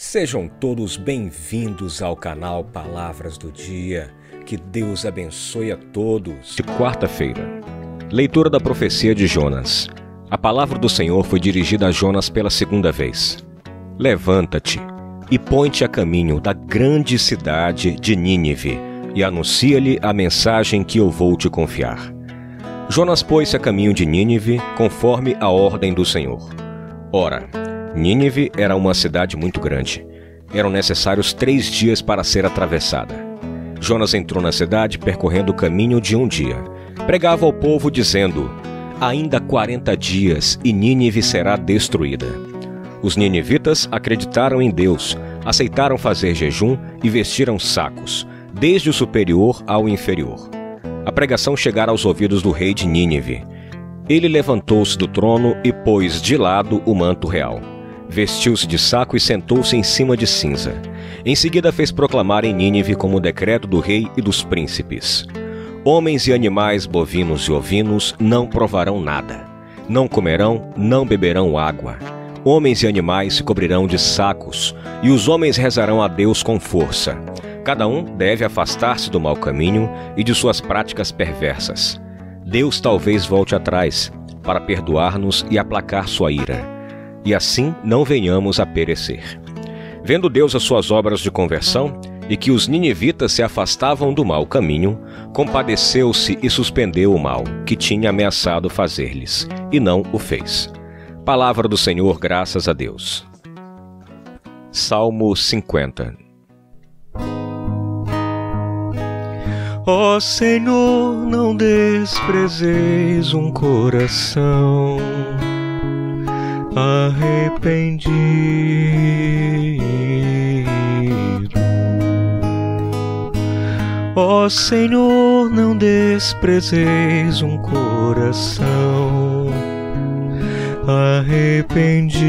Sejam todos bem-vindos ao canal Palavras do Dia. Que Deus abençoe a todos. De quarta-feira. Leitura da profecia de Jonas. A palavra do Senhor foi dirigida a Jonas pela segunda vez. Levanta-te e põe-te a caminho da grande cidade de Nínive e anuncia-lhe a mensagem que eu vou te confiar. Jonas pôs-se a caminho de Nínive conforme a ordem do Senhor. Ora, Nínive era uma cidade muito grande. Eram necessários três dias para ser atravessada. Jonas entrou na cidade percorrendo o caminho de um dia. Pregava ao povo dizendo: Ainda quarenta dias e Nínive será destruída. Os ninivitas acreditaram em Deus, aceitaram fazer jejum e vestiram sacos, desde o superior ao inferior. A pregação chegara aos ouvidos do rei de Nínive. Ele levantou-se do trono e pôs de lado o manto real. Vestiu-se de saco e sentou-se em cima de cinza. Em seguida fez proclamar em Nínive como decreto do rei e dos príncipes: Homens e animais bovinos e ovinos não provarão nada. Não comerão, não beberão água. Homens e animais se cobrirão de sacos, e os homens rezarão a Deus com força. Cada um deve afastar-se do mau caminho e de suas práticas perversas. Deus talvez volte atrás, para perdoar-nos e aplacar sua ira e assim não venhamos a perecer. Vendo Deus as suas obras de conversão e que os ninivitas se afastavam do mau caminho, compadeceu-se e suspendeu o mal que tinha ameaçado fazer-lhes, e não o fez. Palavra do Senhor, graças a Deus. Salmo 50 Ó oh Senhor, não desprezeis um coração arrependido. Ó Senhor, não desprezeis um coração arrependido.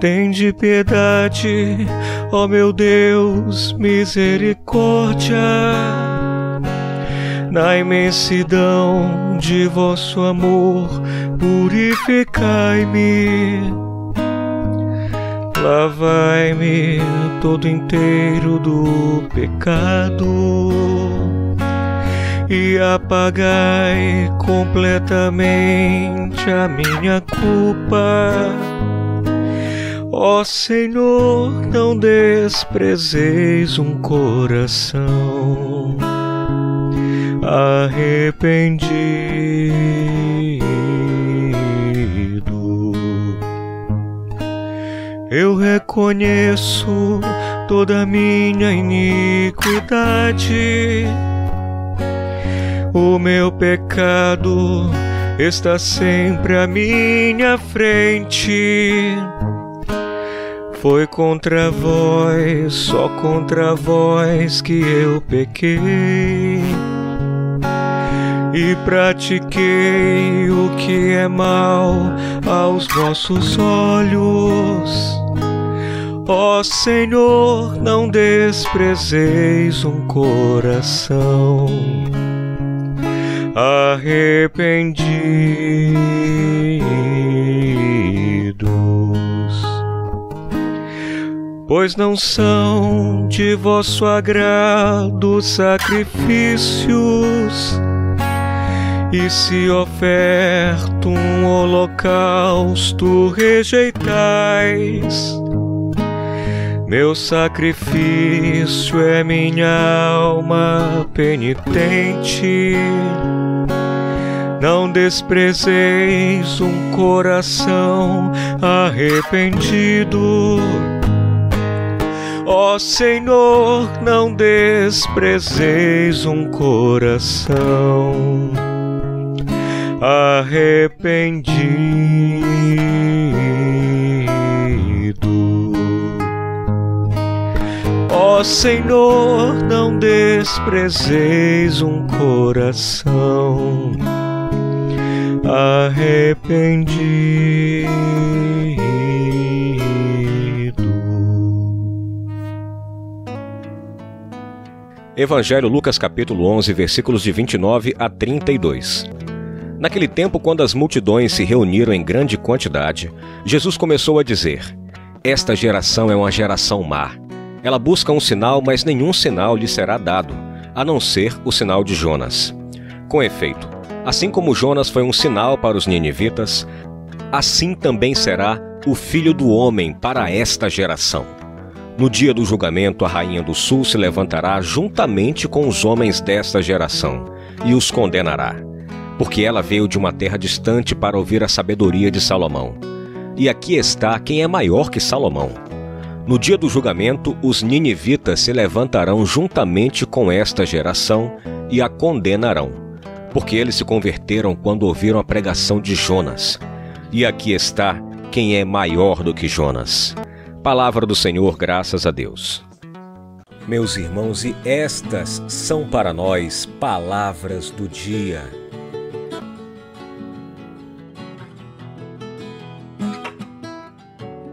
Tende piedade, ó meu Deus, misericórdia na imensidão de vosso amor, purificai-me. Lavai-me todo inteiro do pecado e apagai completamente a minha culpa. Ó Senhor, não desprezeis um coração arrependido. Eu reconheço toda minha iniquidade. O meu pecado está sempre à minha frente. Foi contra vós, só contra vós que eu pequei e pratiquei o que é mal aos vossos olhos. Ó Senhor, não desprezeis um coração arrependidos. Pois não são de vosso agrado sacrifícios e se oferto um holocausto rejeitais, meu sacrifício é minha alma penitente. Não desprezeis um coração arrependido. Ó Senhor, não desprezeis um coração arrependido. Ó Senhor, não desprezeis um coração arrependido. Evangelho Lucas capítulo 11, versículos de 29 a 32. Naquele tempo, quando as multidões se reuniram em grande quantidade, Jesus começou a dizer: Esta geração é uma geração má. Ela busca um sinal, mas nenhum sinal lhe será dado, a não ser o sinal de Jonas. Com efeito, assim como Jonas foi um sinal para os ninivitas, assim também será o filho do homem para esta geração. No dia do julgamento, a rainha do sul se levantará juntamente com os homens desta geração e os condenará, porque ela veio de uma terra distante para ouvir a sabedoria de Salomão. E aqui está quem é maior que Salomão. No dia do julgamento, os ninivitas se levantarão juntamente com esta geração e a condenarão, porque eles se converteram quando ouviram a pregação de Jonas. E aqui está quem é maior do que Jonas. Palavra do Senhor, graças a Deus. Meus irmãos, e estas são para nós palavras do dia.